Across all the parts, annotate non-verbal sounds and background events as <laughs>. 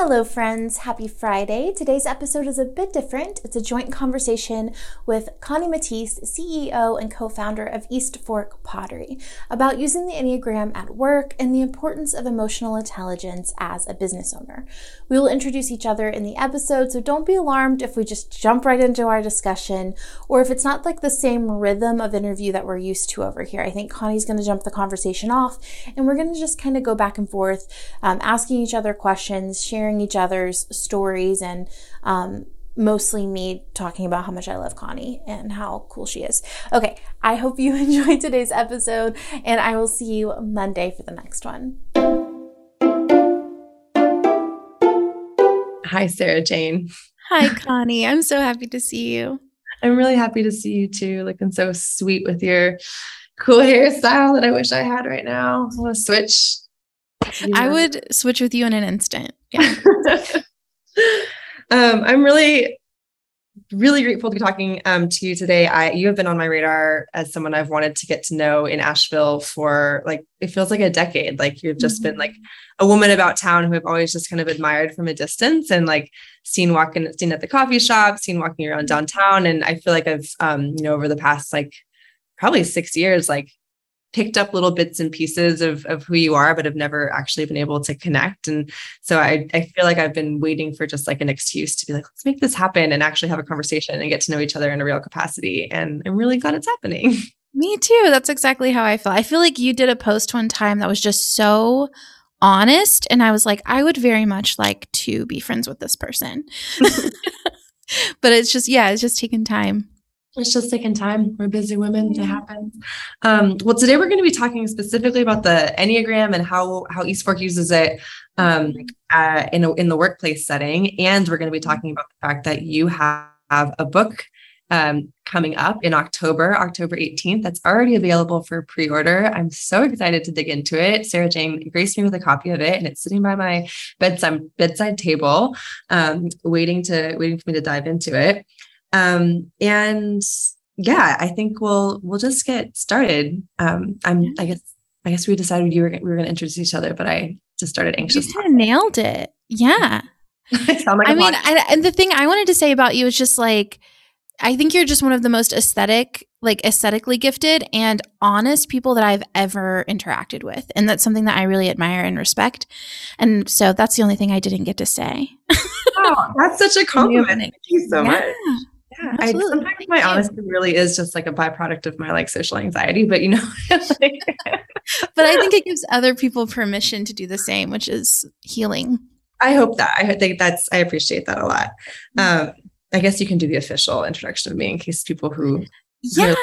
Hello, friends. Happy Friday. Today's episode is a bit different. It's a joint conversation with Connie Matisse, CEO and co founder of East Fork Pottery, about using the Enneagram at work and the importance of emotional intelligence as a business owner. We will introduce each other in the episode, so don't be alarmed if we just jump right into our discussion or if it's not like the same rhythm of interview that we're used to over here. I think Connie's going to jump the conversation off and we're going to just kind of go back and forth, um, asking each other questions, sharing sharing each other's stories and um, mostly me talking about how much I love Connie and how cool she is. Okay, I hope you <laughs> enjoyed today's episode, and I will see you Monday for the next one. Hi, Sarah Jane. Hi, Connie. I'm so happy to see you. <laughs> I'm really happy to see you too, looking so sweet with your cool hairstyle that I wish I had right now. I want I would switch with you in an instant. Yeah. <laughs> um, I'm really, really grateful to be talking um, to you today. I you have been on my radar as someone I've wanted to get to know in Asheville for like it feels like a decade. Like you've just mm-hmm. been like a woman about town who I've always just kind of admired from a distance and like seen walking, seen at the coffee shop, seen walking around downtown. And I feel like I've um, you know, over the past like probably six years, like picked up little bits and pieces of, of who you are, but have never actually been able to connect. And so I, I feel like I've been waiting for just like an excuse to be like, let's make this happen and actually have a conversation and get to know each other in a real capacity. And I'm really glad it's happening. <laughs> Me too. That's exactly how I feel. I feel like you did a post one time that was just so honest. And I was like, I would very much like to be friends with this person. <laughs> <laughs> but it's just, yeah, it's just taking time. It's just taking time. We're busy women. It happens. Um, well, today we're going to be talking specifically about the Enneagram and how how East Fork uses it um, uh, in a, in the workplace setting, and we're going to be talking about the fact that you have, have a book um, coming up in October, October 18th. That's already available for pre-order. I'm so excited to dig into it. Sarah Jane graced me with a copy of it, and it's sitting by my bedside bedside table, um, waiting to waiting for me to dive into it. Um, and yeah, I think we'll we'll just get started. Um, I'm I guess I guess we decided you were we were going to introduce each other, but I just started anxious. You kind of nailed it. Yeah. <laughs> I, like I mean, I, and the thing I wanted to say about you is just like I think you're just one of the most aesthetic, like aesthetically gifted and honest people that I've ever interacted with. And that's something that I really admire and respect. And so that's the only thing I didn't get to say. <laughs> oh, that's such a compliment. Thank you so yeah. much. Yeah, I sometimes my honesty really is just like a byproduct of my like social anxiety, but you know, <laughs> <laughs> like, but I think it gives other people permission to do the same, which is healing. I hope that. I think that's. I appreciate that a lot. Mm-hmm. Um, I guess you can do the official introduction of me in case people who. Yeah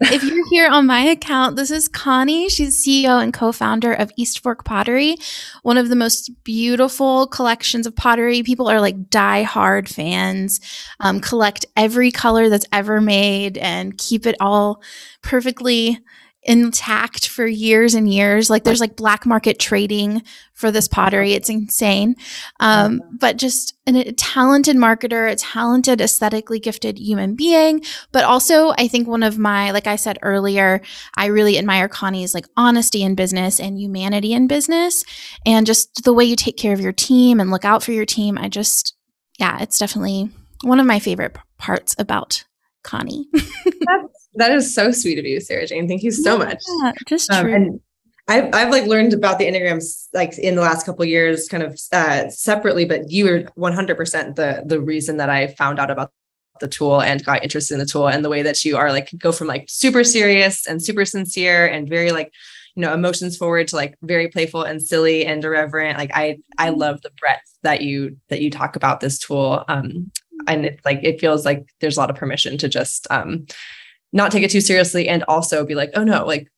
if you're here on my account, this is Connie. She's CEO and co founder of East Fork Pottery, one of the most beautiful collections of pottery. People are like die hard fans, um, collect every color that's ever made and keep it all perfectly intact for years and years. Like there's like black market trading for this pottery. It's insane. Um, but just an, a talented marketer, a talented, aesthetically gifted human being. But also, I think one of my, like I said earlier, I really admire Connie's like honesty in business and humanity in business and just the way you take care of your team and look out for your team. I just, yeah, it's definitely one of my favorite parts about Connie. <laughs> that's That is so sweet of you, Sarah Jane. Thank you so yeah, much. Just Um, true. and I've, I've like learned about the Enneagrams like in the last couple of years kind of uh, separately, but you were 100% the, the reason that I found out about the tool and got interested in the tool and the way that you are like go from like super serious and super sincere and very like you know emotions forward to like very playful and silly and irreverent like i i love the breadth that you that you talk about this tool um and it's like it feels like there's a lot of permission to just um not take it too seriously and also be like oh no like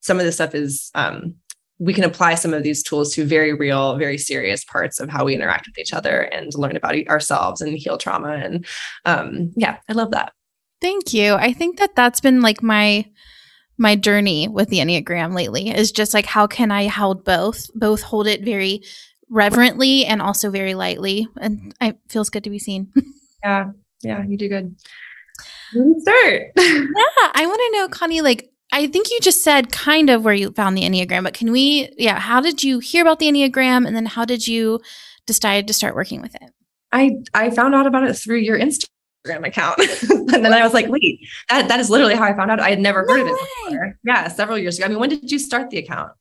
some of this stuff is um we can apply some of these tools to very real very serious parts of how we interact with each other and learn about ourselves and heal trauma and um yeah i love that Thank you. I think that that's been like my my journey with the Enneagram lately is just like how can I hold both, both hold it very reverently and also very lightly. And it feels good to be seen. <laughs> yeah yeah you do good start <laughs> yeah, I want to know, Connie, like, I think you just said kind of where you found the Enneagram, but can we, yeah, how did you hear about the Enneagram and then how did you decide to start working with it? I I found out about it through your Instagram account, <laughs> and then I was like, wait, that that is literally how I found out. I had never heard No of it before. Yeah, several years ago. I mean, when did you start the account?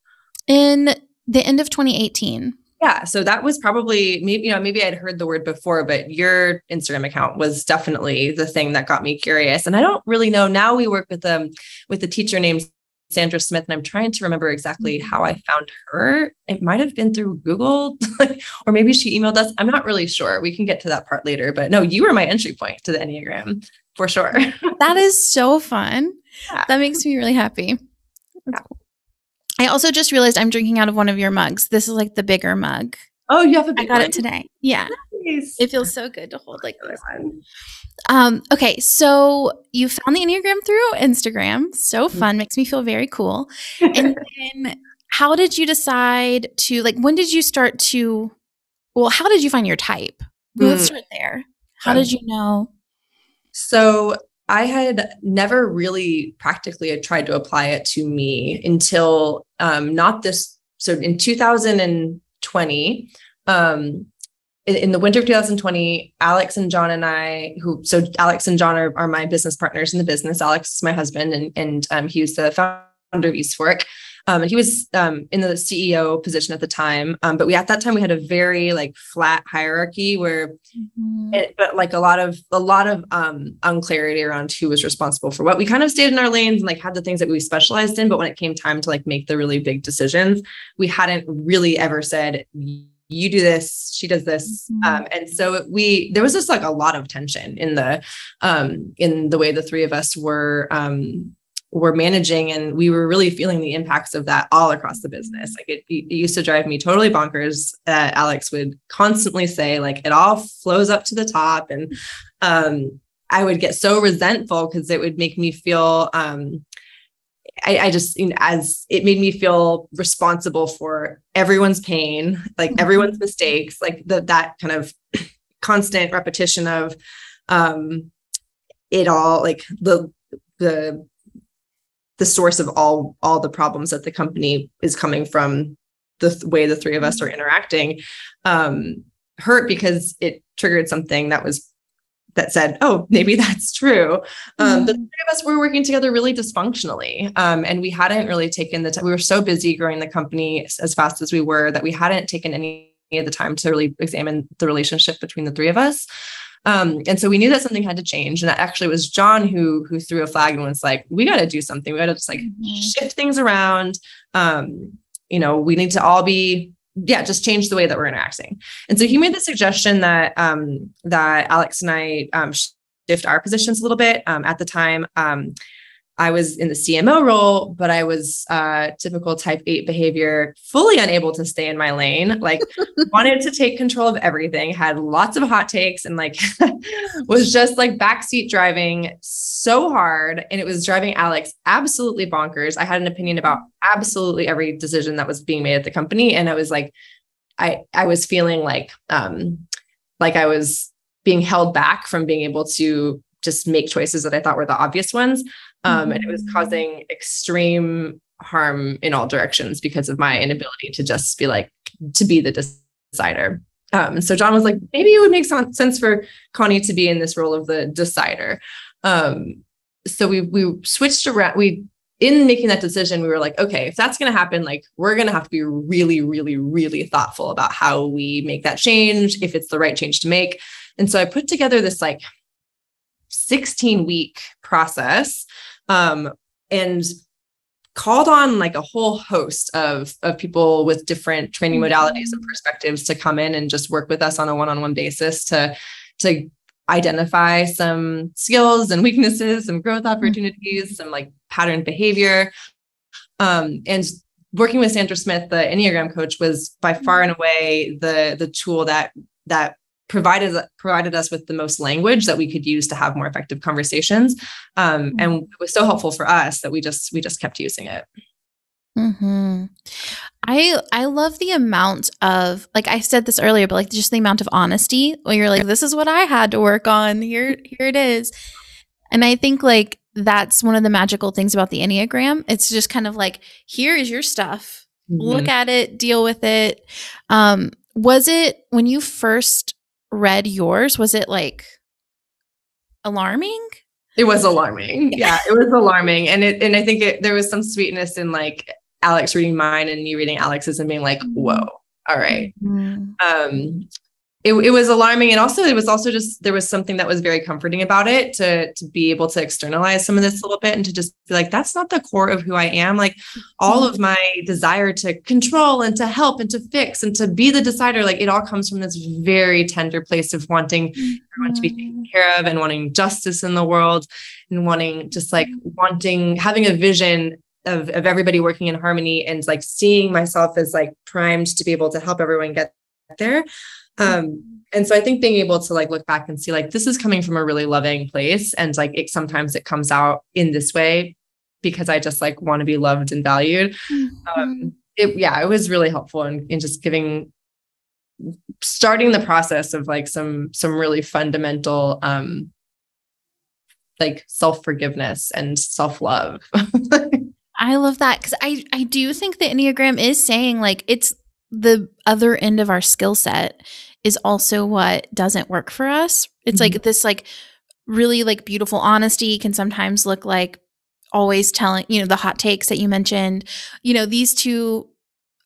In the end of 2018. Yeah, so that was probably maybe you know maybe I'd heard the word before, but your Instagram account was definitely the thing that got me curious. And I don't really know now. We work with um with a teacher named Sandra Smith, and I'm trying to remember exactly how I found her. It might have been through Google, <laughs> or maybe she emailed us. I'm not really sure. We can get to that part later. But no, you were my entry point to the Enneagram for sure. That is so fun. <laughs> Yeah. That makes me really happy. That's cool. I also just realized I'm drinking out of one of your mugs. This is like the bigger mug. Oh, you have a I big got one. it today. Yeah. Nice. It feels so good to hold like this. one. Um, okay, so you found the Enneagram through Instagram. So Mm-hmm. fun, makes me feel very cool. And <laughs> then how did you decide to like when did you start to well, how did you find your type? Let's Mm. start there. How Um, did you know? So I had never really practically tried to apply it to me until um, not this. So in 2020, um, in, the winter of 2020, Alex and John and I, who so Alex and John are, are my business partners in the business. Alex is my husband, and and um, he was the founder of East Fork. Um, and he was um, in the CEO position at the time. Um, but we at that time we had a very like flat hierarchy where Mhm. it, but like a lot of a lot of um unclarity around who was responsible for what we kind of stayed in our lanes and like had the things that we specialized in but when it came time to like make the really big decisions we hadn't really ever said you do this she does this Mhm. um and so we there was just like a lot of tension in the um in the way the three of us were um were managing and we were really feeling the impacts of that all across the business like it, it used to drive me totally bonkers uh, alex would constantly say like it all flows up to the top and um i would get so resentful because it would make me feel um I, I just you know, as it made me feel responsible for everyone's pain like Mhm. everyone's mistakes like the, that kind of constant repetition of um it all like the the the source of all all the problems that the company is coming from the th- way the three of us are interacting um hurt because it triggered something that was that said oh maybe <laughs> that's true. Um the Mhm. three of us were working together really dysfunctionally um and we hadn't really taken the time we were so busy growing the company as fast as we were that we hadn't taken any of the time to really examine the relationship between the three of us um, and so we knew that something had to change. And that actually was John who who threw a flag and was like, we got to do something. We got to just like Mhm. shift things around. Um, you know, we need to all be, yeah, just change the way that we're interacting. And so he made the suggestion that um that Alex and I um shift our positions a little bit. Um, at the time, um, I was in the CMO role, but I was uh, typical type eight behavior, fully unable to stay in my lane. Like, <laughs> wanted to take control of everything, had lots of hot takes, and like <laughs> was just like backseat driving so hard. And it was driving Alex absolutely bonkers. I had an opinion about absolutely every decision that was being made at the company. And I was like, I I was feeling like um like I was being held back from being able to just make choices that I thought were the obvious ones. Um, and it was causing extreme harm in all directions because of my inability to just be like to be the decider. Um, so John was like, maybe it would make sen- sense for Connie to be in this role of the decider. Um, so we we switched around. We in making that decision, we were like, okay, if that's going to happen, like we're going to have to be really, really, really thoughtful about how we make that change, if it's the right change to make. And so I put together this like 16 week process um, and called on like a whole host of, of people with different training modalities and perspectives to come in and just work with us on a one-on-one basis to, to identify some skills and weaknesses, some growth opportunities, some like pattern behavior. Um, and working with Sandra Smith, the Enneagram coach, was by far and away the the tool that that provided provided us with the most language that we could use to have more effective conversations. Um, and it was so helpful for us that we just we just kept using it. Hmm. I I love the amount of like I said this earlier, but like just the amount of honesty when you're like, this is what I had to work on. Here here it is. And I think like that's one of the magical things about the Enneagram. It's just kind of like, here is your stuff. Mm-hmm. Look at it, deal with it. Um, was it when you first read yours, was it like alarming? It was alarming. <laughs> Yeah, it was alarming. And it and I think it, there was some sweetness in like Alex reading mine and me reading Alex's and being like, whoa, all right. mm-hmm. Um, it, it was alarming. And also it was also just there was something that was very comforting about it to to be able to externalize some of this a little bit and to just be like that's not the core of who i am. Like all of my desire to control and to help and to fix and to be the decider like it all comes from this very tender place of wanting everyone to be taken mm-hmm. care of and wanting justice in the world and wanting just like wanting having a vision of, of everybody working in harmony and like seeing myself as like primed to be able to help everyone get there um, and so I think being able to like look back and see like this is coming from a really loving place, and like it sometimes it comes out in this way because I just like want to be loved and valued. Mm-hmm. Um, it, yeah, it was really helpful in, in just giving starting the process of like some some really fundamental um like self-forgiveness and self-love. <laughs> I love that cuz I I do think the Enneagram is saying like it's the other end of our skill set is also what doesn't work for us. It's mm-hmm. like this like really like beautiful honesty can sometimes look like always telling, you know, the hot takes that you mentioned. You know, these two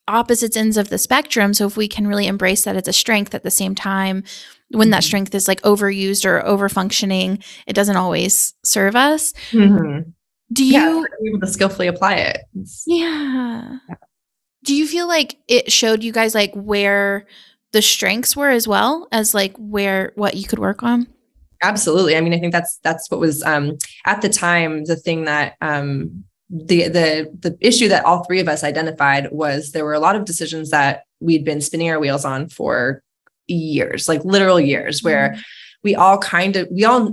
opposites ends of the spectrum. So if we can really embrace that as a strength at the same time, when that mm-hmm. strength is like overused or over functioning, it doesn't always serve us. Mm-hmm. Do you yeah, able to skillfully apply it? Yeah. yeah do you feel like it showed you guys like where the strengths were as well as like where what you could work on? Absolutely. I mean, I think that's that's what was um at the time the thing that um the the the issue that all three of us identified was there were a lot of decisions that we'd been spinning our wheels on for years, like literal years, where mm-hmm. we all kind of we all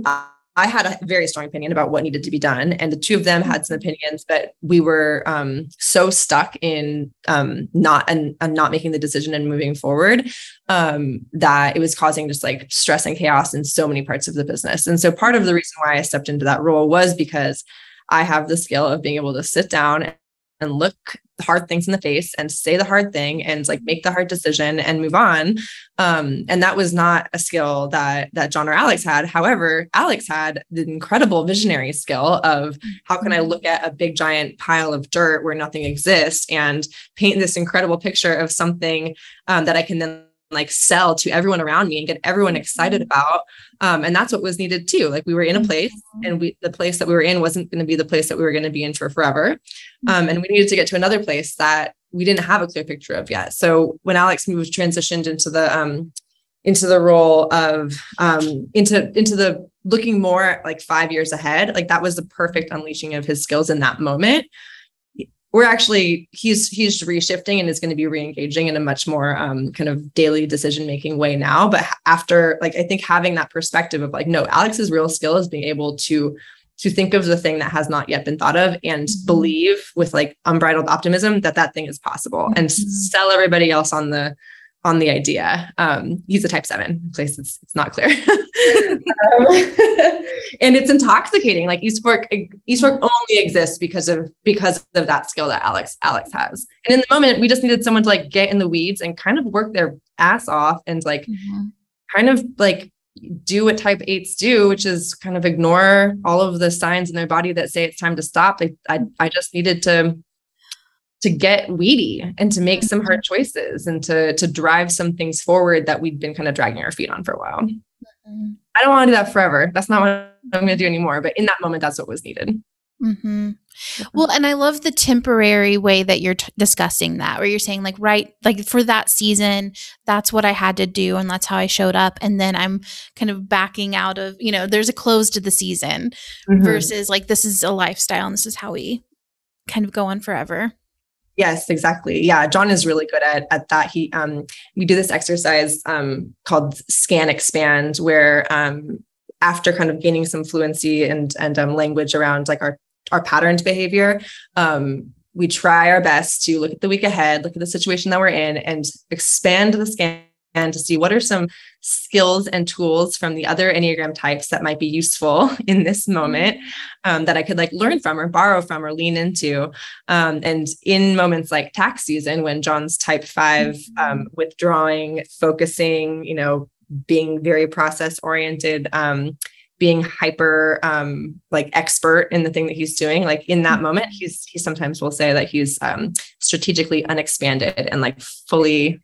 I had a very strong opinion about what needed to be done, and the two of them had some opinions, but we were um, so stuck in um, not and, and, not making the decision and moving forward um, that it was causing just like stress and chaos in so many parts of the business. And so part of the reason why I stepped into that role was because I have the skill of being able to sit down and look hard things in the face and say the hard thing and like make the hard decision and move on. Um, and that was not a skill that that john or alex had. However alex had the incredible visionary skill of how can i look at a big giant pile of dirt where nothing exists and paint this incredible picture of something um, that i can then like sell to everyone around me and get everyone excited mm-hmm. about um, and that's what was needed too. Like we were in a place mm-hmm. and we the place that we were in wasn't going to be the place that we were going to be in for forever. Um, and we needed to get to another place that we didn't have a clear picture of yet. So when alex moved transitioned into the um, into the role of um, into into the looking more like five years ahead like that was the perfect unleashing of his skills in that moment we're actually he's he's reshifting and is going to be re-engaging in a much more um, kind of daily decision making way now but after like i think having that perspective of like no alex's real skill is being able to to think of the thing that has not yet been thought of and mm-hmm. believe with like unbridled optimism that that thing is possible mm-hmm. and sell everybody else on the on the idea. Um, he's a type seven, in case it's, it's not clear. <laughs> um, <laughs> and it's intoxicating. Like East Fork, Eastfork only exists because of because of that skill that Alex Alex has. And in the moment, we just needed someone to like get in the weeds and kind of work their ass off and like mm-hmm. kind of like do what type eights do, which is kind of ignore all of the signs in their body that say it's time to stop. I, I, I just needed to to get weedy and to make some hard choices and to to drive some things forward that we'd been kind of dragging our feet on for a while. Mm-hmm. I don't want to do that forever. That's not what I'm going to do anymore. But in that moment, that's what was needed. Mm-hmm. Well, and I love the temporary way that you're t- discussing that, where you're saying, like, right, like for that season, that's what I had to do, and that's how I showed up. And then I'm kind of backing out of, you know, there's a close to the season mm-hmm. versus like this is a lifestyle and this is how we kind of go on forever. Yes, exactly. Yeah, John is really good at at that. He um we do this exercise um called scan expand where um after kind of gaining some fluency and and um, language around like our our patterned behavior um we try our best to look at the week ahead, look at the situation that we're in and expand the scan and to see what are some skills and tools from the other Enneagram types that might be useful <laughs> in this moment mm-hmm. um, that I could like learn from or borrow from or lean into. Um, and in moments like tax season, when John's type 5 um, mm-hmm. withdrawing, focusing, you know, being very process oriented, um, being hyper um like expert in the thing that he's doing like in that mm-hmm. moment he's he sometimes will say that he's um strategically unexpanded and like fully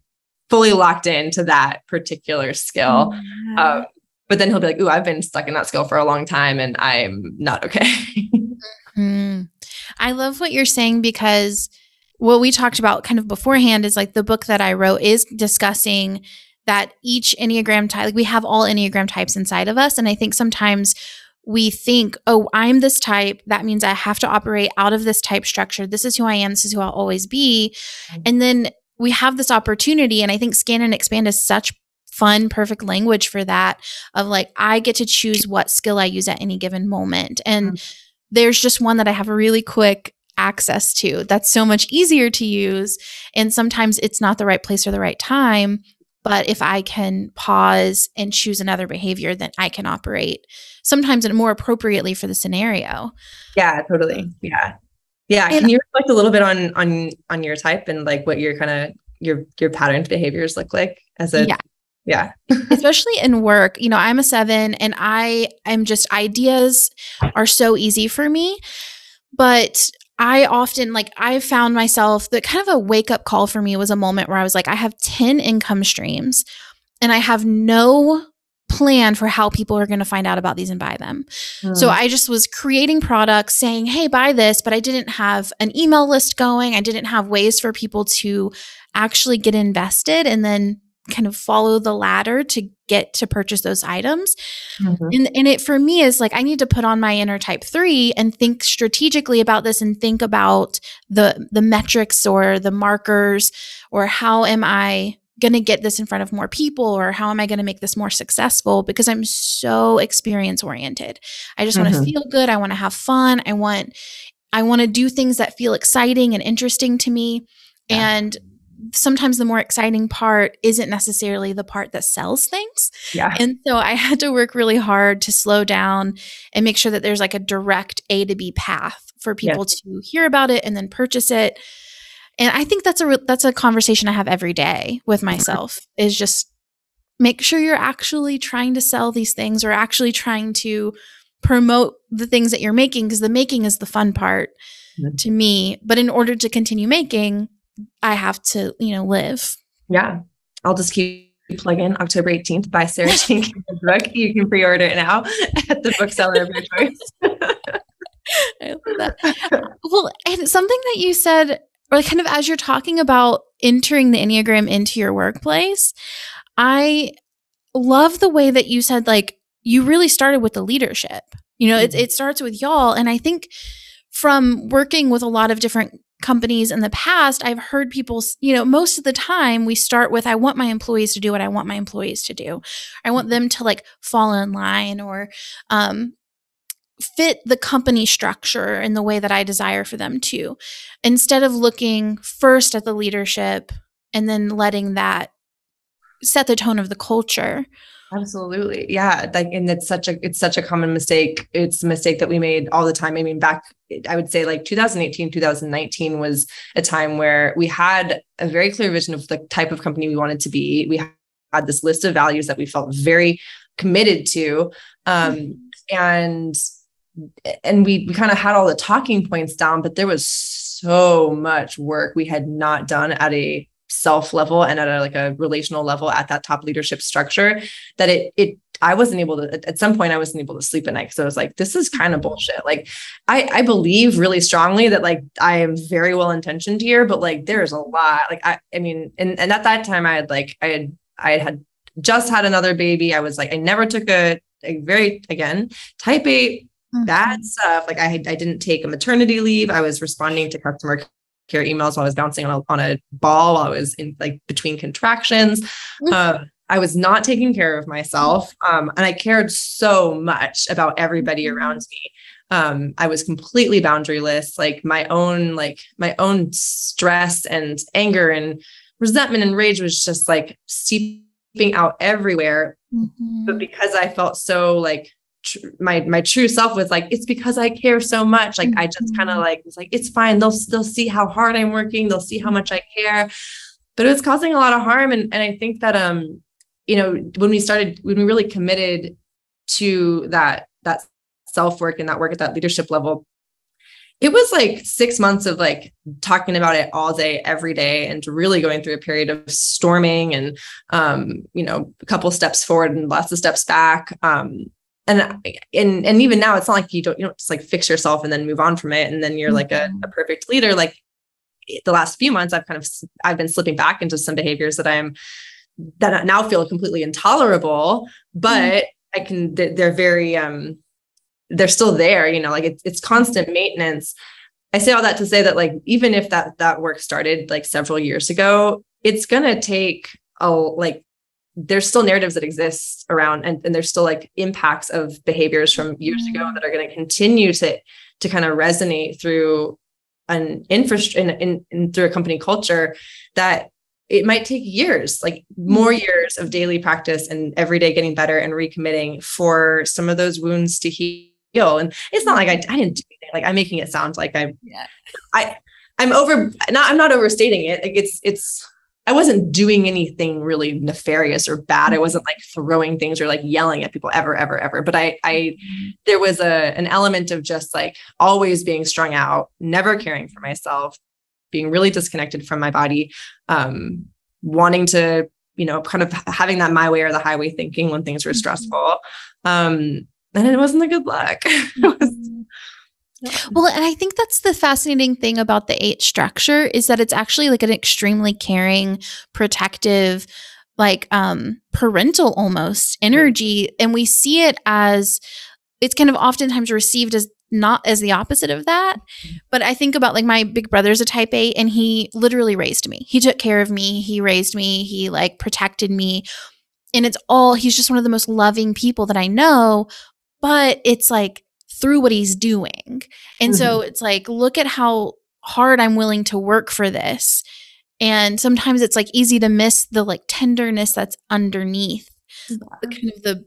fully locked into that particular skill. Mm-hmm. Um, but then he'll be like, "Ooh, I've been stuck in that skill for a long time, and I'm not okay." mm-hmm. <laughs> I love what you're saying because what we talked about kind of beforehand is like the book that I wrote is discussing that each Enneagram type, like we have all Enneagram types inside of us. And I think sometimes we think, oh, I'm this type. That means I have to operate out of this type structure. This is who I am. This is who I'll always be. Mm-hmm. And then we have this opportunity and i think scan and expand is such fun perfect language for that of like i get to choose what skill i use at any given moment. And mm-hmm. there's just one that i have a really quick access to that's so much easier to use and sometimes it's not the right place or the right time but if i can pause and choose another behavior then i can operate sometimes in more appropriately for the scenario. Yeah totally. Yeah yeah. And, can you reflect a little bit on on on your type and like what your kind of your your patterned behaviors look like as a yeah yeah <laughs> especially in work you know i'm a seven and i am just ideas are so easy for me but i often like i found myself that kind of a wake up call for me was a moment where i was like i have 10 income streams and i have no plan for how people are going to find out about these and buy them. Mm. So I just was creating products saying, hey, buy this, but I didn't have an email list going. I didn't have ways for people to actually get invested and then kind of follow the ladder to get to purchase those items. Mm-hmm. And, and it for me is like I need to put on my inner type three and think strategically about this and think about the the metrics or the markers or how am I going to get this in front of more people or how am I going to make this more successful because I'm so experience oriented. I just mm-hmm. want to feel good, I want to have fun, I want I want to do things that feel exciting and interesting to me yeah. and sometimes the more exciting part isn't necessarily the part that sells things. Yeah. And so I had to work really hard to slow down and make sure that there's like a direct A to B path for people yes. to hear about it and then purchase it and i think that's a re- that's a conversation i have every day with myself is just make sure you're actually trying to sell these things or actually trying to promote the things that you're making because the making is the fun part mm-hmm. to me but in order to continue making i have to you know live yeah i'll just keep plug-in October 18th by Sarah <laughs> Jenkins book. You can pre-order it now <laughs> at the bookseller of your choice. <laughs> I love that. Well, and something that you said or kind of as you're talking about entering the Enneagram into your workplace, I love the way that you said, like, you really started with the leadership. You know, mm-hmm. it, it starts with y'all. And I think from working with a lot of different companies in the past, I've heard people, you know, most of the time we start with, I want my employees to do what I want my employees to do. I want them to like fall in line or, um, fit the company structure in the way that I desire for them to, instead of looking first at the leadership and then letting that set the tone of the culture. Absolutely. Yeah. Like, and it's such a, it's such a common mistake. It's a mistake that we made all the time. I mean, back, I would say like 2018, 2019 was a time where we had a very clear vision of the type of company we wanted to be. We had this list of values that we felt very committed to. Um, and and we, we kind of had all the talking points down, but there was so much work we had not done at a self level and at a like a relational level at that top leadership structure that it it I wasn't able to at some point I wasn't able to sleep at night because I was like this is kind of bullshit. Like I I believe really strongly that like I am very well intentioned here but like there's a lot like I I mean and and at that time I had like I had I had just had another baby. I was like I never took a, a very again type 8 mm-hmm. bad stuff like I I didn't take a maternity leave I was responding to customer care emails while I was bouncing on a, on a ball while I was in like between contractions. Mm-hmm. Um, I was not taking care of myself. Um, and I cared so much about everybody mm-hmm. around me. Um, I was completely boundaryless, like my own, like my own stress and anger and resentment and rage was just like seeping out everywhere. Mm-hmm. But because I felt so like my my true self was like it's because I care so much like. I just kind of mm-hmm. like was like it's fine they'll they'll see how hard I'm working they'll see how much I care but it was causing a lot of harm and and I think that um you know when we started when we really committed to that that self work and that work at that leadership level it was like six months of like talking about it all day every day and really going through a period of storming and um you know a couple steps forward and lots of steps back um and and and even now it's not like you don't you don't just like fix yourself and then move on from it and then you're mm-hmm. like a, a, perfect leader like the last few months i've kind of i've been slipping back into some behaviors that i'm that now feel completely intolerable but mm-hmm. i can they're very um they're still there you know like it's, it's constant maintenance i say all that to say that like even if that that work started like several years ago it's gonna take a like there's still narratives that exist around and, and there's still like impacts of behaviors from years ago mm-hmm. that are going to continue to to kind of resonate through an infrastructure in, in, in, through a company culture that it might take years like more mm-hmm. years of daily practice and every day getting better and recommitting for some of those wounds to heal and it's not like i, I didn't do anything like i'm making it sound like i'm yeah. i i'm over not i'm not overstating it like it's it's I wasn't doing anything really nefarious or bad. I wasn't like throwing things or like yelling at people ever, ever, ever. But I, I, there was a an element of just like always being strung out, never caring for myself, being really disconnected from my body, um, wanting to, you know, kind of having that my way or the highway thinking when things were mm-hmm. stressful. Um, and it wasn't a good look. <laughs> well, and I think that's the fascinating thing about the eight structure is that it's actually like an extremely caring, protective, like um parental almost energy and we see it as it's kind of oftentimes received as not as the opposite of that. But I think about like my big brother's a type eight and he literally raised me. He took care of me, he raised me, he like protected me. And it's all he's just one of the most loving people that I know, but it's like through what he's doing. And mm-hmm. so it's like, look at how hard I'm willing to work for this. And sometimes it's like easy to miss the like tenderness that's underneath yeah. the kind of the,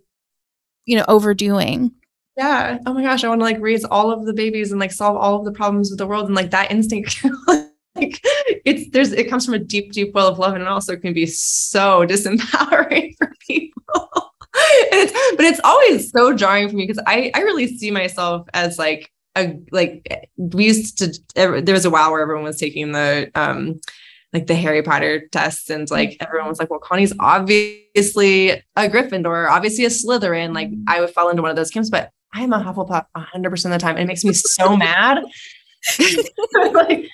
you know, overdoing. Yeah. Oh my gosh. I want to like raise all of the babies and like solve all of the problems of the world. And like that instinct, <laughs> like it's there's it comes from a deep, deep well of love. And it also can be so <laughs> disempowering for people. <laughs> it's, but it's always so jarring for me because I I really see myself as like a like we used to there was a while where everyone was taking the um like the Harry Potter tests and like everyone was like, well, Connie's obviously a Gryffindor, obviously a Slytherin. Like I would fall into one of those camps, but I'm a Hufflepuff 100% of the time. And it makes me so mad. <laughs> <laughs> like,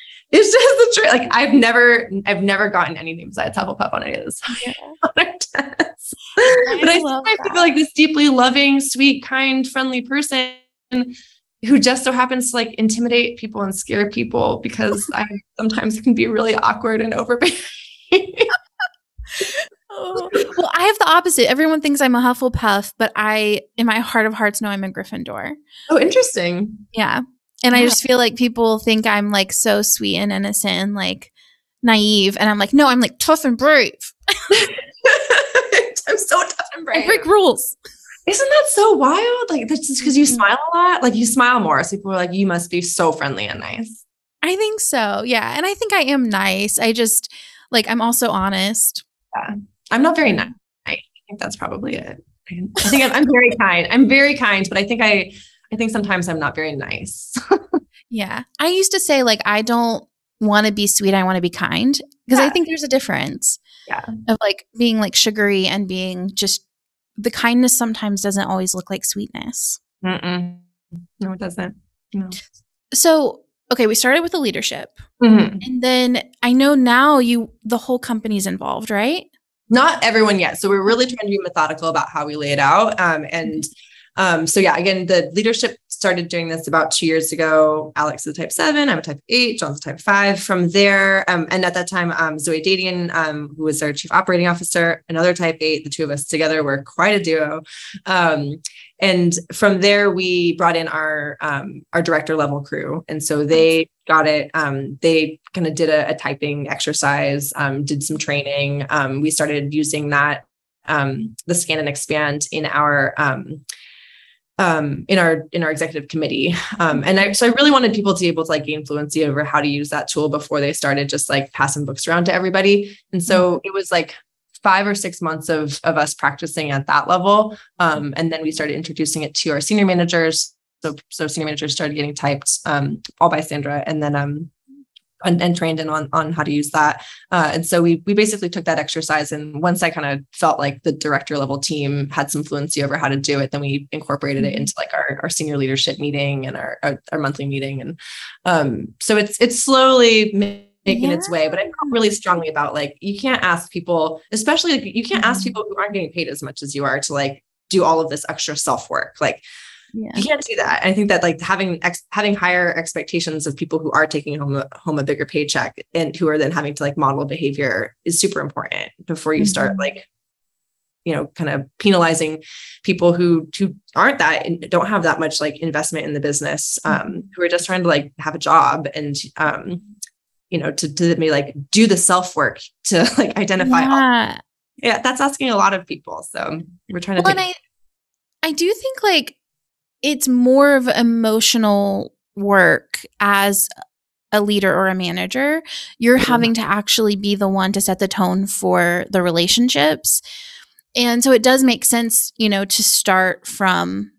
it's just the truth. Like I've never, I've never gotten anything besides Hufflepuff on any of this <laughs> yeah. tests. I but I, I feel like this deeply loving, sweet, kind, friendly person who just so happens to like intimidate people and scare people because <laughs> I sometimes can be really awkward and overbearing. <laughs> oh. Well, I have the opposite. Everyone thinks I'm a Hufflepuff, but I, in my heart of hearts, know I'm a Gryffindor. Oh, interesting. Yeah. And yeah. I just feel like people think I'm like so sweet and innocent and like naive. And I'm like, no, I'm like tough and brave. <laughs> <laughs> I'm so tough and brave. I break rules. Isn't that so wild? Like that's just because you mm-hmm. smile a lot. Like you smile more. So people are like, you must be so friendly and nice. I think so. Yeah. And I think I am nice. I just like I'm also honest. Yeah. I'm not very nice. I think that's probably it. I think I'm, I'm very kind. I'm very kind, but I think I, I think sometimes I'm not very nice. <laughs> yeah. I used to say like, I don't want to be sweet. I want to be kind because Yeah. I think there's a difference yeah. of like being like sugary and being just the kindness sometimes doesn't always look like sweetness. Mm-mm. No, it doesn't. No. So, okay, we started with the leadership. Mhm. And then I know now you the whole company's involved, right? Not everyone yet. So we're really trying to be methodical about how we lay it out. Um, and um, so yeah, again, the leadership started doing this about two years ago. Alex is a type seven, I'm a type eight, John's a type five. From there, um, and at that time, um, Zoe Dadian, um, who was our chief operating officer, another type eight, the two of us together were quite a duo. Um, and from there, we brought in our um, our director level crew, and so they got it. Um, they kind of did a, a typing exercise, um, did some training. Um, we started using that um, the scan and expand in our um, um, in our in our executive committee. Um, and I, so I really wanted people to be able to like gain fluency over how to use that tool before they started just like passing books around to everybody. And so it was like five or six months of of us practicing at that level. Um, and then we started introducing it to our senior managers. So so senior managers started getting typed um, all by Sandra, and then um, and, and trained in on on how to use that. Uh, and so we we basically took that exercise, and once I kind of felt like the director level team had some fluency over how to do it, then we incorporated it into like our, our senior leadership meeting and our, our our monthly meeting, and um, so it's it's slowly ma- making its way. But I feel really strongly about like you can't ask people, especially like you can't ask people who aren't getting paid as much as you are to like do all of this extra self work, like Yeah. you can't do that. I think that like having ex- having higher expectations of people who are taking home a, home a bigger paycheck and who are then having to like model behavior is super important before you start Mhm. like you know kind of penalizing people who who aren't that and don't have that much like investment in the business um who are just trying to like have a job and um you know to to maybe like do the self work to <laughs> like identify all Yeah. yeah that's asking a lot of people so we're trying to Well, and I, I do think like it's more of emotional work as a leader or a manager. You're having to actually be the one to set the tone for the relationships. And so it does make sense, you know, to start from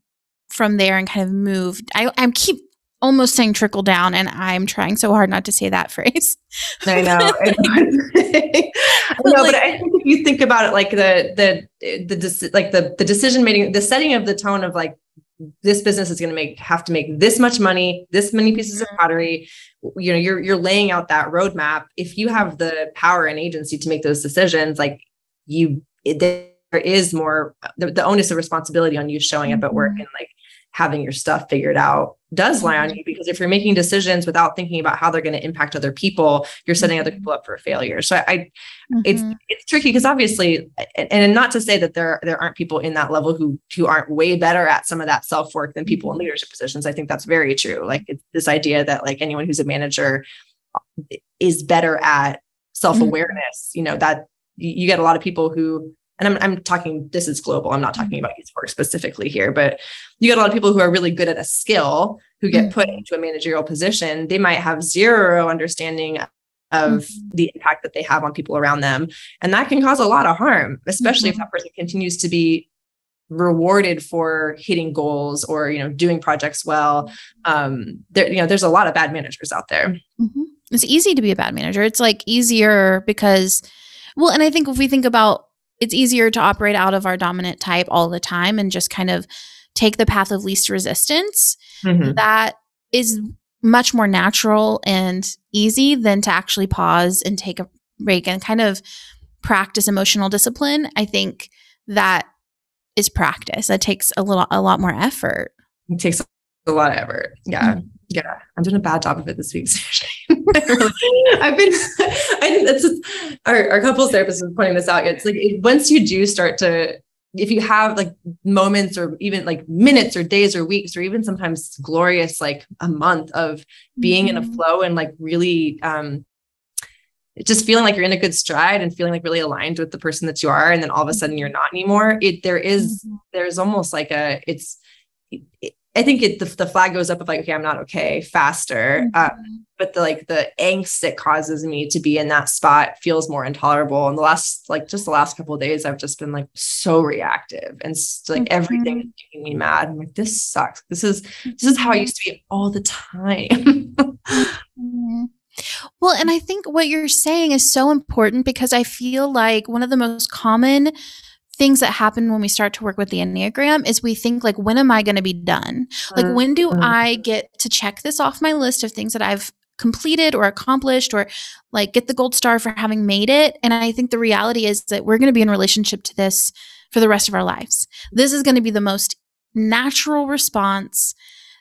from there and kind of move. I I keep almost saying trickle down and I'm trying so hard not to say that <laughs> phrase. I know. <laughs> I know. But, like- I think if you think about it, like the the the like the the decision making, the setting of the tone of like this business is going to make have to make this much money, this many pieces of pottery. You know, you're you're laying out that roadmap. If you have the power and agency to make those decisions, like you, it, there is more the, the onus of responsibility on you showing up at work Mhm. and like having your stuff figured out does lie on mm-hmm. you because if you're making decisions without thinking about how they're going to impact other people, you're setting other mm-hmm. people up for failure. So I, it's Mhm. it's tricky because obviously, and, and not to say that there there aren't people in that level who who aren't way better at some of that self work than people in mm-hmm. leadership positions. I think that's very true. Like it's this idea that like anyone who's a manager is better at self awareness. You know that you get a lot of people who. And I'm, I'm talking, this is global. I'm not talking about East Fork specifically here, but you get a lot of people who are really good at a skill who get put into a managerial position. They might have zero understanding of the impact that they have on people around them. And that can cause a lot of harm, especially if that person continues to be rewarded for hitting goals or, you know, doing projects well. Um, there, you know, there's a lot of bad managers out there. Mhm. It's easy to be a bad manager. It's like easier because, well, and I think if we think about it's easier to operate out of our dominant type all the time and just kind of take the path of least resistance. Mm-hmm. That is much more natural and easy than to actually pause and take a break and kind of practice emotional discipline. I think that is practice. That takes a little, a lot more effort. It takes a lot of effort. Yeah. Mm-hmm. Yeah. I'm doing a bad job of it this week. <laughs> I've been, I, it's just, our, our couples therapist was pointing this out. It's like, it, once you do start to, if you have like moments or even like minutes or days or weeks or even sometimes glorious, like a month of being in a Mhm. flow and like really, um, just feeling like you're in a good stride and feeling like really aligned with the person that you are. And then all of a sudden you're not anymore. It, there is, there's almost like a, it's, it, I think it the, the flag goes up of like, okay, I'm not okay faster. Uh, mm-hmm. But the like the angst it causes me to be in that spot feels more intolerable. And the last like just the last couple days, I've just been like so reactive and like mm-hmm. everything is making me mad. I'm like, this sucks. This is this is how I used to be all the time. mm-hmm. Well, and I think what you're saying is so important because I feel like one of the most common things that happen when we start to work with the Enneagram is we think like when am I going to be done? Like when do mm-hmm. I get to check this off my list of things that I've completed or accomplished or like get the gold star for having made it? And I think the reality is that we're going to be in relationship to this for the rest of our lives. This is going to be the most natural response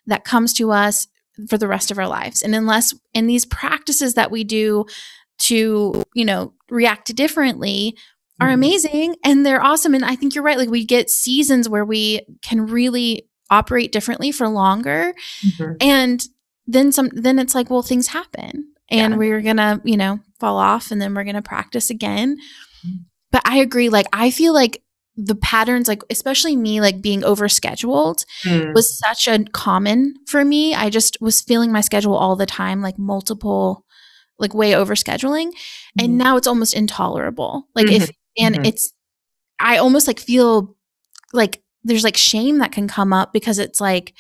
that comes to us for the rest of our lives. And unless in these practices that we do to, you know, react differently are mm-hmm. amazing and they're awesome. And I think you're right. Like we get seasons where we can really operate differently for longer. Mm-hmm. And then some then it's like, well, things happen. And yeah. we're gonna, you know, fall off and then we're gonna practice again. Mm-hmm. But I agree, like I feel like the patterns like especially me like being overscheduled mm. was such a common for me i just was feeling my schedule all the time like multiple like way over scheduling mm. and mm-hmm. now it's almost intolerable like mm-hmm. if and mm-hmm. it's i almost like feel like there's like shame that can come up because it's like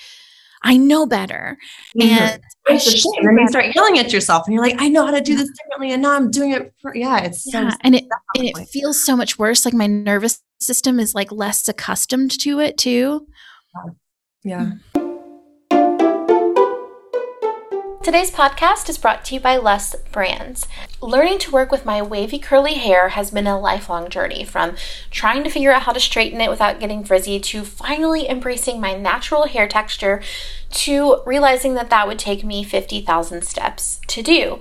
I know better. Mm-hmm. And it's a shame. And you start yelling at yourself and you're like, I know how to do this differently. And now I'm doing it for, yeah, it's yeah. So, and it, and it feels so much worse. Like my nervous system is like less accustomed to it too. Yeah. Today's podcast is brought to you by Lus Brands. Learning to work with my wavy curly hair has been a lifelong journey from trying to figure out how to straighten it without getting frizzy to finally embracing my natural hair texture to realizing that that would take me 50,000 steps to do.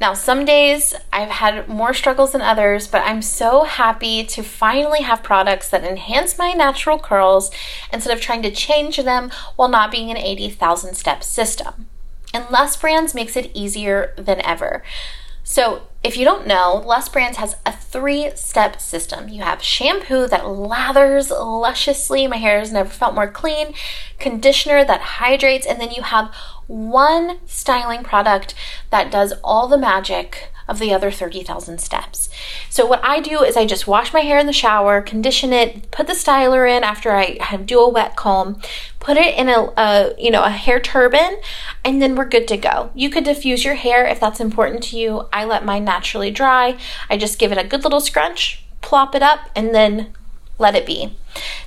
Now, some days I've had more struggles than others, but I'm so happy to finally have products that enhance my natural curls instead of trying to change them while not being an 80,000 step system. And Lus Brands makes it easier than ever. So, if you don't know, Lus Brands has a three step system. You have shampoo that lathers lusciously, my hair has never felt more clean, conditioner that hydrates, and then you have one styling product that does all the magic of the other 30,000 steps. So what I do is I just wash my hair in the shower, condition it, put the styler in after I do a wet comb, put it in a, a, you know a hair turban, and then we're good to go. You could diffuse your hair if that's important to you. I let mine naturally dry. I just give it a good little scrunch, plop it up, and then let it be.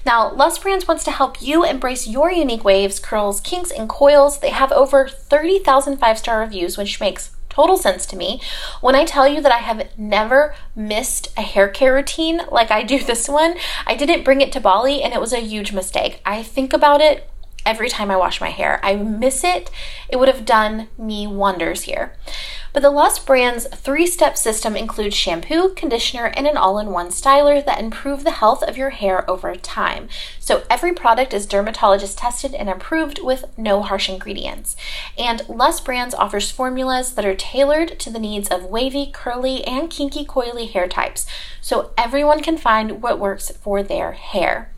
Now, Lus Brands wants to help you embrace your unique waves, curls, kinks, and coils. They have over 30,000 five star reviews, which makes total sense to me when I tell you that I have never missed a hair care routine like I do <laughs> this one. I didn't bring it to Bali and it was a huge mistake. I think about it every time I wash my hair. I miss it. It would have done me wonders here. But the Lus brand's three step system includes shampoo, conditioner, and an all in one styler that improve the health of your hair over time. So every product is dermatologist tested and approved with no harsh ingredients. And Lus Brands offers formulas that are tailored to the needs of wavy, curly, and kinky coily hair types, so everyone can find what works for their hair.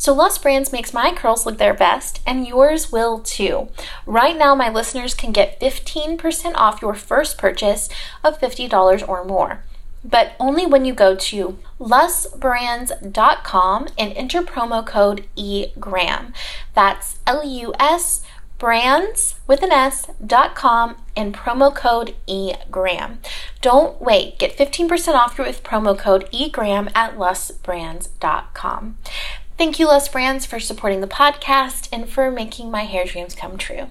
So Lus Brands makes my curls look their best, and yours will too. Right now, my listeners can get 15% off your first purchase of $50 or more. But only when you go to lusbrands.com and enter promo code EGRAM. That's L U S brands with an S dot com and promo code EGRAM. Don't wait. Get 15% off with promo code EGRAM at lusbrands.com. Thank you, Lus Brands, for supporting the podcast and for making my hair dreams come true.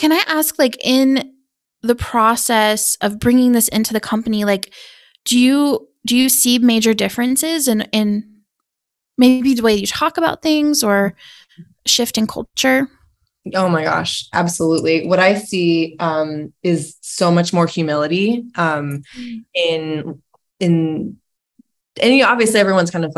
Can I ask, like, in the process of bringing this into the company, like, do you do you see major differences in in maybe the way you talk about things or shift in culture? Oh my gosh, absolutely. What I see um, is so much more humility um, mm. in in and obviously everyone's kind of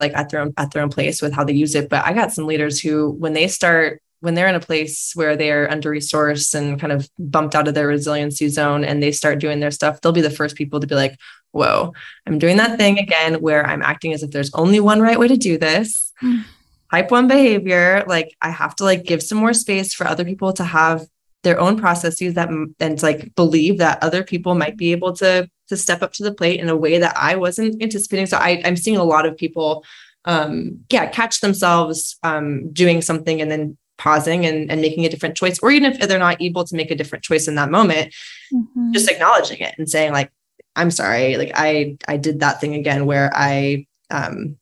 like at their own at their own place with how they use it. But I got some leaders who, when they start when they're in a place where they're under resourced and kind of bumped out of their resiliency zone and they start doing their stuff, they'll be the first people to be like, whoa, I'm doing that thing again where I'm acting as if there's only one right way to do this. Mm. Type one behavior. Like I have to like give some more space for other people to have their own processes that and like believe that other people might be able to to step up to the plate in a way that I wasn't anticipating. So I, I'm seeing a lot of people um yeah catch themselves um doing something and then pausing and, and making a different choice or even if they're not able to make a different choice in that moment mm-hmm. just acknowledging it and saying like i'm sorry like i i did that thing again where i um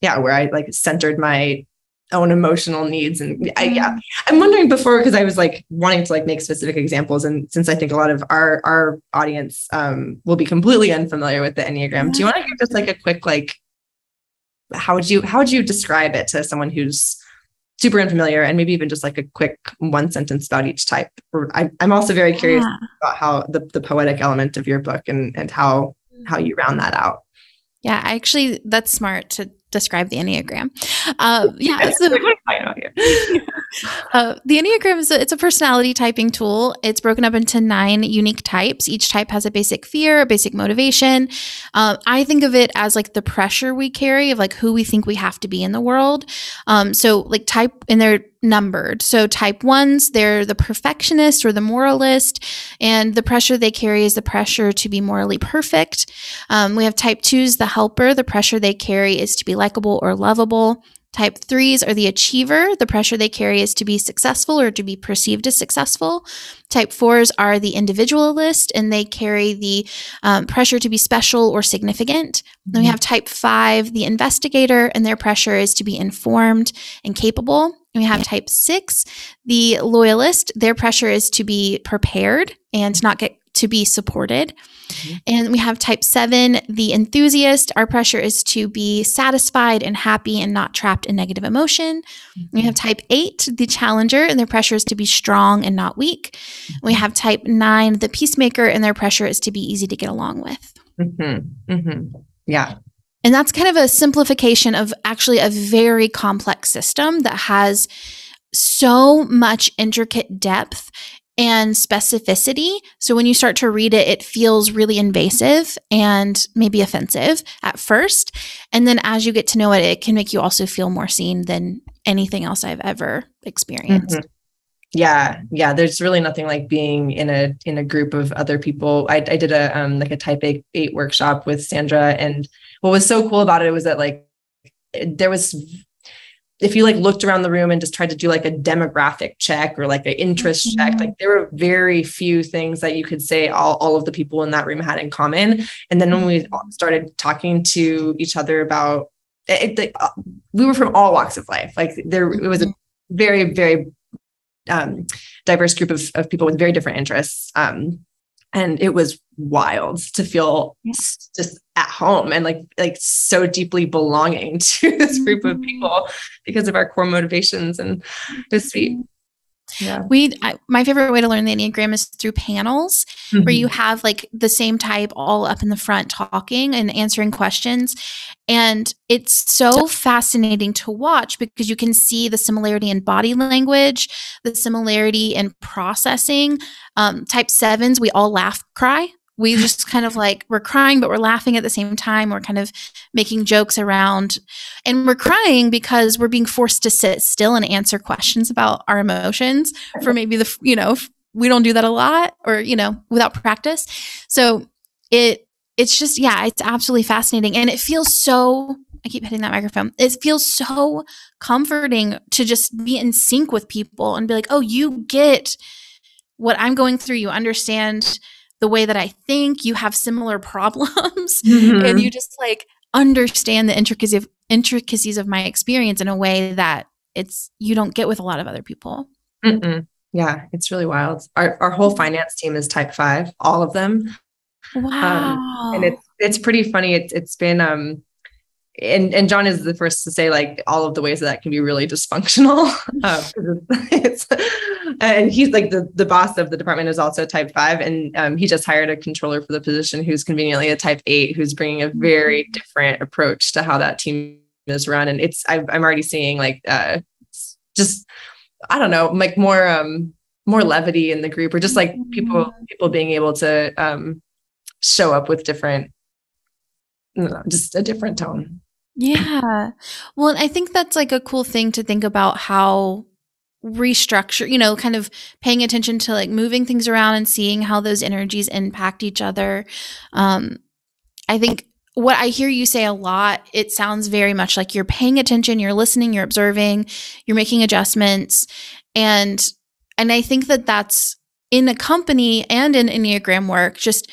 yeah where i like centered my own emotional needs and I, yeah mm-hmm. i'm wondering before because i was like wanting to like make specific examples and since i think a lot of our our audience um will be completely unfamiliar with the enneagram yeah. do you want to give just like a quick like how would you how would you describe it to someone who's super unfamiliar and maybe even just like a quick one sentence about each type. I, am also very curious yeah. about how the, the poetic element of your book and, and how, mm. how you round that out. Yeah, actually, that's smart to describe the Enneagram. Uh, yeah, so, <laughs> uh, the Enneagram is a, it's a personality typing tool. It's broken up into nine unique types. Each type has a basic fear, a basic motivation. Uh, I think of it as like the pressure we carry of like who we think we have to be in the world. Um, so like type, in they're numbered. So type ones, they're the perfectionist or the moralist, and the pressure they carry is the pressure to be morally perfect. Um, we have type twos, the helper. The pressure they carry is to be likable or lovable. Type threes are the achiever. The pressure they carry is to be successful or to be perceived as successful. Type fours are the individualist and they carry the um, pressure to be special or significant. Then we mm-hmm. have type five, the investigator, and their pressure is to be informed and capable. We have type six, the loyalist. Their pressure is to be prepared and not get to be supported. Mm-hmm. And we have type seven, the enthusiast. Our pressure is to be satisfied and happy and not trapped in negative emotion. Mm-hmm. We have type eight, the challenger, and their pressure is to be strong and not weak. Mm-hmm. We have type nine, the peacemaker, and their pressure is to be easy to get along with. Mm-hmm. Mm-hmm. Yeah. And that's kind of a simplification of actually a very complex system that has so much intricate depth and specificity. So when you start to read it, it feels really invasive and maybe offensive at first. And then as you get to know it, it can make you also feel more seen than anything else I've ever experienced. Mm-hmm. Yeah, yeah. There's really nothing like being in a in a group of other people. I, I did a um like a type eight, eight workshop with Sandra, and what was so cool about it was that like there was if you like looked around the room and just tried to do like a demographic check or like an interest mm-hmm. check, like there were very few things that you could say all, all of the people in that room had in common. And then when we mm-hmm. started talking to each other about it, it uh, we were from all walks of life. Like there, it was a mm-hmm. very, very um, diverse group of, of people with very different interests. Um, and it was wild to feel just at home and like like so deeply belonging <laughs> to this group of mm-hmm. people because of our core motivations and it was sweet yeah. We I, my favorite way to learn the Enneagram is through panels mm-hmm. where you mm-hmm. have like the same type all up in the front talking and answering questions and it's so fascinating to watch because you can see the similarity in body language, the similarity in processing. Um, type 7s we all laugh cry we just kind of like we're crying but we're laughing at the same time we're kind of making jokes around and we're crying because we're being forced to sit still and answer questions about our emotions for maybe the you know we don't do that a lot or you know without practice so it it's just yeah it's absolutely fascinating and it feels so I keep hitting that microphone. It feels so comforting to just be in sync with people and be like, "Oh, you get what I'm going through. You understand the way that I think, you have similar <laughs> problems, mm-hmm. and you just like understand the intricacies of, intricacies of my experience in a way that it's you don't get with a lot of other people. Mm-mm. Yeah, it's really wild. Our our whole finance team is type five, all of them. Wow. Um, and it's it's pretty funny. It's it's been um and and John is the first to say like all of the ways that, that can be really dysfunctional. <laughs> um, it's, <laughs> and he's like the the boss of the department is also type five, and um, he just hired a controller for the position who's conveniently a type eight, who's bringing a very mm-hmm. different approach to how that team is run. And it's i am already seeing like uh, just I don't know like more um more levity in the group, or just like people mm-hmm. people being able to um show up with different just a different tone. Yeah. Well, I think that's like a cool thing to think about how restructure, you know, kind of paying attention to like moving things around and seeing how those energies impact each other. Um, I think what I hear you say a lot, it sounds very much like you're paying attention, you're listening, you're observing, you're making adjustments. And and I think that that's in a company and in Enneagram work, just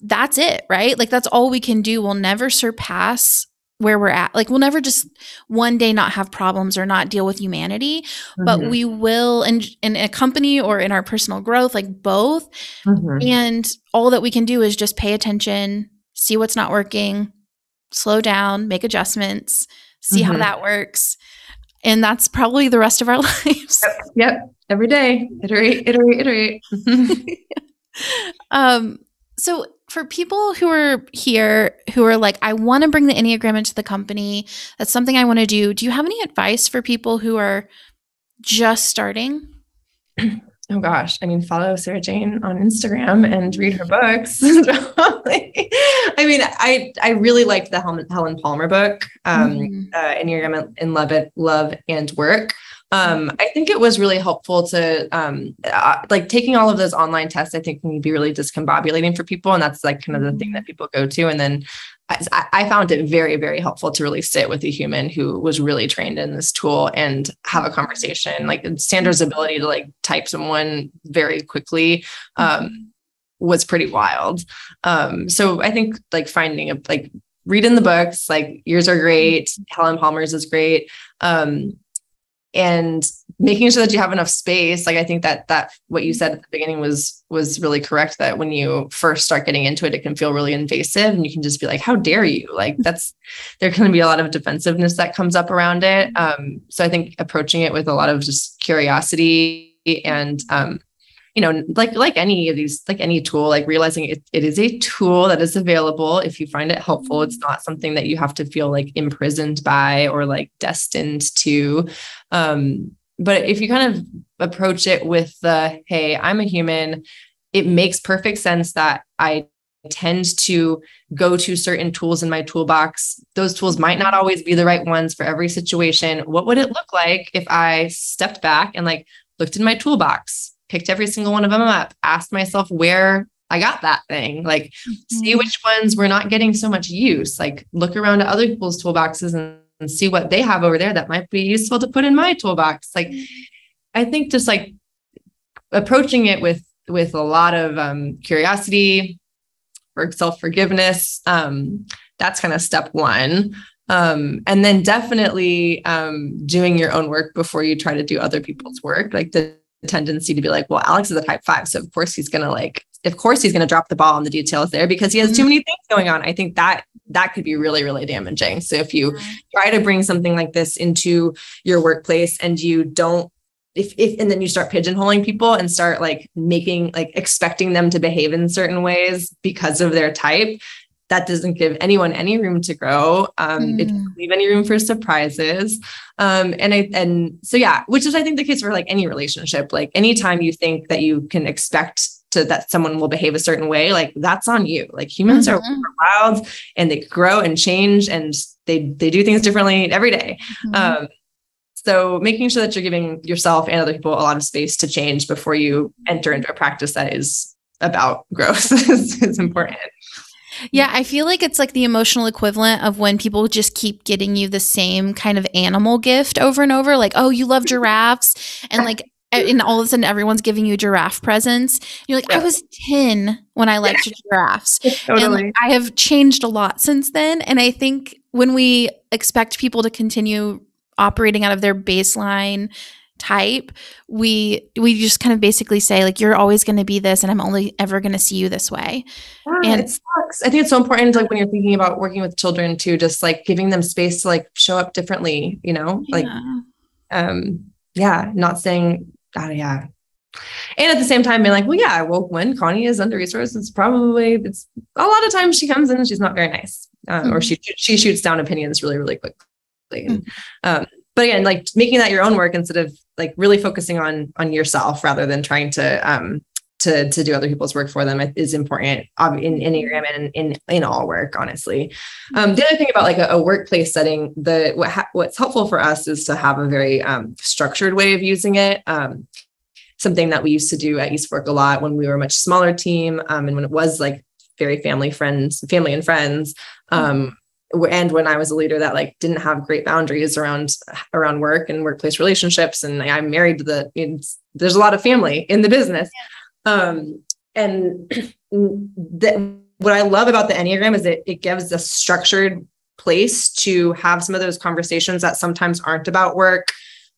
that's it, right? Like that's all we can do. We'll never surpass where we're at. Like we'll never just one day not have problems or not deal with humanity, mm-hmm. but we will in in a company or in our personal growth, like both. Mm-hmm. And all that we can do is just pay attention, see what's not working, slow down, make adjustments, see mm-hmm. how that works. And that's probably the rest of our <laughs> lives. Yep. yep. Every day. Iterate, iterate, iterate. <laughs> um so for people who are here who are like, I want to bring the Enneagram into the company, that's something I want to do. Do you have any advice for people who are just starting? <clears throat> Oh gosh, I mean, follow Sarah Jane on Instagram and read her books. <laughs> I mean, I I really liked the Helen, Helen Palmer book, um, mm-hmm. uh, Enneagram in Love, It, Love and Work um, I think it was really helpful to um, uh, like taking all of those online tests. I think can be really discombobulating for people, and that's like kind of the thing that people go to. And then I, I, found it very, very helpful to really sit with a human who was really trained in this tool and have a conversation. Like Sandra's ability to like type someone very quickly um, was pretty wild. Um, so I think like finding a like reading the books, like yours are great. Helen Palmer's is great. Um, and making sure that you have enough space like i think that that what you said at the beginning was was really correct that when you first start getting into it it can feel really invasive and you can just be like how dare you? Like <laughs> that's there can be a lot of defensiveness that comes up around it. Um, so i think approaching it with a lot of just curiosity and um, you know like like any of these like any tool like realizing it, it is a tool that is available. If you find it helpful it's not something that you have to feel like imprisoned by or like destined to um but if you kind of approach it with the hey i'm a human it makes perfect sense that i tend to go to certain tools in my toolbox. Those tools might not always be the right ones for every situation. What would it look like if I stepped back and like looked in my toolbox? picked every single one of them up, asked myself where I got that thing, like mm-hmm. see which ones were not getting so much use, like look around at other people's toolboxes and, and see what they have over there that might be useful to put in my toolbox. Like mm-hmm. I think just like approaching it with with a lot of um, curiosity or self-forgiveness um, that's kind of step one um, and then definitely um, doing your own work before you try to do other people's work like the tendency to be like, well, Alex is a type five. So of course he's going to like, of course he's going to drop the ball on the details there because he has too mm-hmm. many things going on. I think that that could be really, really damaging. So if you try to bring something like this into your workplace and you don't if, if and then you start pigeonholing people and start like making like expecting them to behave in certain ways because of their type that doesn't give anyone any room to grow. Um, mm. It doesn't leave any room for surprises. Um, and I and so yeah, which is I think the case for like any relationship. Like anytime you think that you can expect to that someone will behave a certain way, like that's on you. Like humans mm-hmm. are wild and they grow and change and they they do things differently every day. Mm-hmm. Um, so making sure that you're giving yourself and other people a lot of space to change before you enter into a practice that is about growth <laughs> is, is important. Yeah, I feel like it's like the emotional equivalent of when people just keep getting you the same kind of animal gift over and over. Like, oh, you love giraffes. And like, and all of a sudden everyone's giving you giraffe presents. You're like, yeah. I was 10 when I liked giraffes. totally. <laughs> And like, I have changed a lot since then. And I think when we expect people to continue operating out of their baseline type, we we just kind of basically say like you're always going to be this and I'm only ever going to see you this way. Yeah, and it sucks. I think it's so important like when you're thinking about working with children too just like giving them space to like show up differently, you know? Yeah. Like um yeah, not saying yeah. And at the same time being like, well yeah, well when Connie is under resourced it's probably it's a lot of times she comes in and she's not very nice. Um, mm-hmm. or she she shoots down opinions really really quickly. Mm-hmm. um but again like making that your own work instead of like really focusing on on yourself rather than trying to um to to do other people's work for them is important in enneagram and in in all work honestly. Um, the other thing about like a, a workplace setting the what ha- what's helpful for us is to have a very um, structured way of using it um, something that we used to do at East Fork a lot when we were a much smaller team um, and when it was like very family friends family and friends um, and when I was a leader that like didn't have great boundaries around around work and workplace relationships, and I'm married to the there's a lot of family in the business. Um, and <clears throat> that what I love about the Enneagram is that it gives a structured place to have some of those conversations that sometimes aren't about work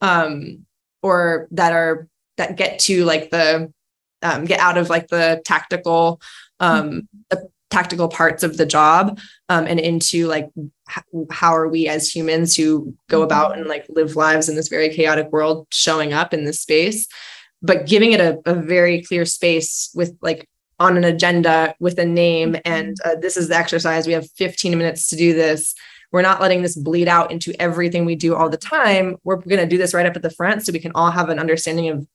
um, or that are that get to like the um, get out of like the tactical um, the tactical parts of the job um, and into like h- how are we as humans who go mm-hmm. about and like live lives in this very chaotic world showing up in this space but giving it a, a very clear space with like on an agenda with a name mm-hmm. and uh, this is the exercise we have 15 minutes to do this we're not letting this bleed out into everything we do all the time we're going to do this right up at the front so we can all have an understanding of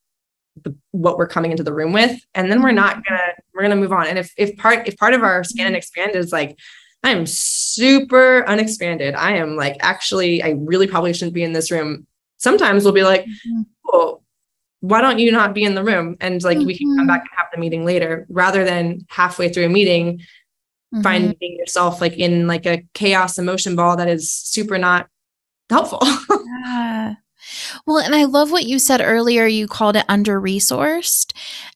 the, what we're coming into the room with and then we're not mm-hmm. gonna we're gonna move on and if if part if part of our scan and expand is like i'm super unexpanded i am like actually i really probably shouldn't be in this room sometimes we'll be like mm-hmm. Why don't you not be in the room and like mm-hmm. we can come mm-hmm. back and have the meeting later rather than halfway through a meeting mm-hmm. finding yourself like in like a chaos emotion ball that is super not helpful <laughs> yeah well, and I love what you said earlier. You called it under resourced.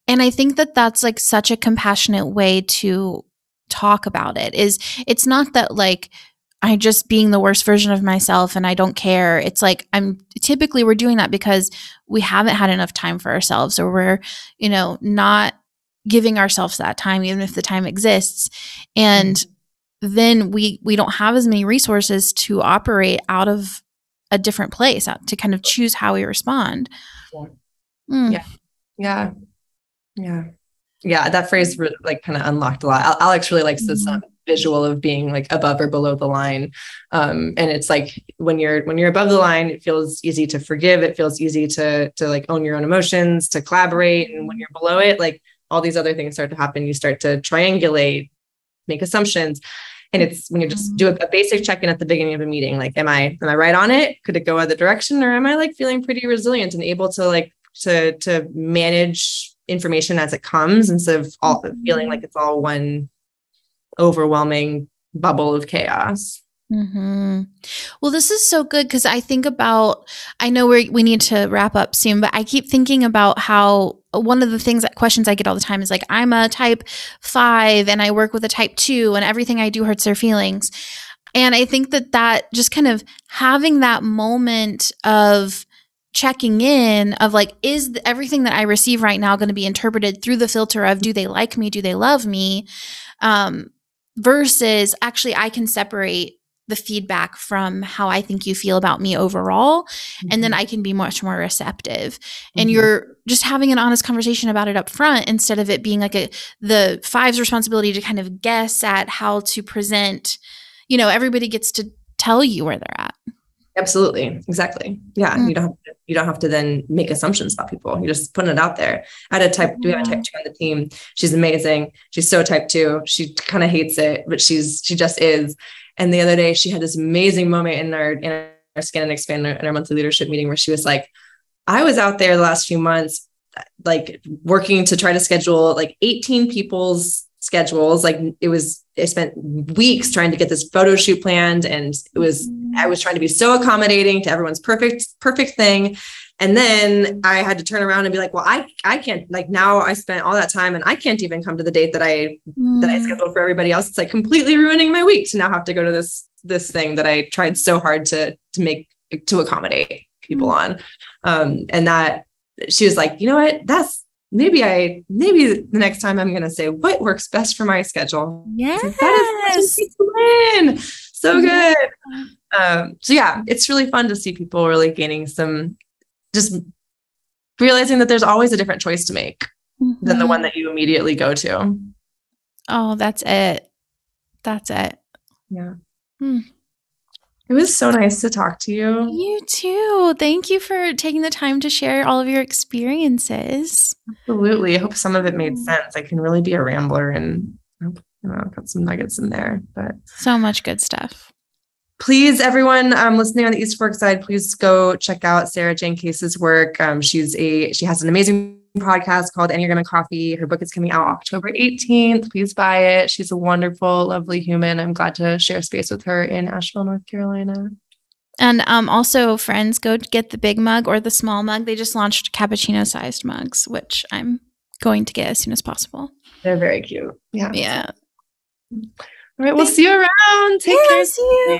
And I think that that's like such a compassionate way to talk about it is it's not that like I just being the worst version of myself and I don't care. It's like I'm typically we're doing that because we haven't had enough time for ourselves or we're, you know, not giving ourselves that time even if the time exists. And mm-hmm. then we we don't have as many resources to operate out of a different place uh, to kind of choose how we respond. Yeah. Mm. Yeah. Yeah. Yeah. Yeah. That phrase like kind of unlocked a lot. Alex really likes this um, visual of being like above or below the line. Um, and it's like when you're when you're above the line, it feels easy to forgive. It feels easy to to like own your own emotions, to collaborate. And when you're below it, like all these other things start to happen. You start to triangulate, make assumptions and it's when you just do a, basic check-in at the beginning of a meeting like am i am i right on it could it go other direction or am i like feeling pretty resilient and able to like to to manage information as it comes instead of all feeling like it's all one overwhelming bubble of chaos Mm-hmm. Well, this is so good because I think about, I know we we need to wrap up soon, but I keep thinking about how one of the things that questions I get all the time is like, I'm a type five and I work with a type two and everything I do hurts their feelings. And I think that that just kind of having that moment of checking in of like, is everything that I receive right now going to be interpreted through the filter of do they like me? Do they love me? Um, versus actually, I can separate the feedback from how I think you feel about me overall. Mm-hmm. And then mm-hmm. I can be much more receptive. Mm-hmm. And you're just having an honest conversation about it up front instead of it being like a the five's responsibility to kind of guess at how to present. You know, everybody gets to tell you where they're at. Absolutely. Exactly. Yeah. Mm-hmm. You don't have to, you don't have to then make assumptions about people. You're just putting it out there. I had a type, we have a type two on the team. She's amazing. She's so type two. She kind of hates it, but she's she just is. And the other day, she had this amazing moment in our in our scan and expand in our monthly leadership meeting where she was like, "I was out there the last few months, like working to try to schedule like 18 people's schedules. Like it was, I spent weeks trying to get this photo shoot planned, and it was I was trying to be so accommodating to everyone's perfect perfect thing." And then I had to turn around and be like, well, I I can't like now I spent all that time and I can't even come to the date that I mm. that I mm. scheduled for everybody else. It's like completely ruining my week to now have to go to this this thing that I tried so hard to to make to accommodate. people on. Um, and that she was like, you know what, that's maybe I maybe the next time I'm gonna say what works best for my schedule. Yes. Like, that is. So good. Um, so yeah, it's really fun to see people really gaining some just realizing that there's always a different choice to make than the one that you immediately go to. Oh, that's it. That's it. Yeah. Hmm. It was so nice to talk to you. You too. Thank you for taking the time to share all of your experiences. Absolutely. I hope some of it made sense. I can really be a rambler and don't know, put some nuggets in there. But So much good stuff. Please, everyone um, listening on the East Fork side, please go check out Sarah Jane Case's work. Um, she's a she has an amazing podcast called Enneagram and Coffee. Her book is coming out October 18th. Please buy it. She's a wonderful, lovely human. I'm glad to share space with her in Asheville, North Carolina. And um, also, friends, go get the big mug or the small mug. They just launched cappuccino sized mugs, which I'm going to get as soon as possible. They're very cute. Yeah. Yeah. All right. We'll see you around. Take Yeah, care. see you.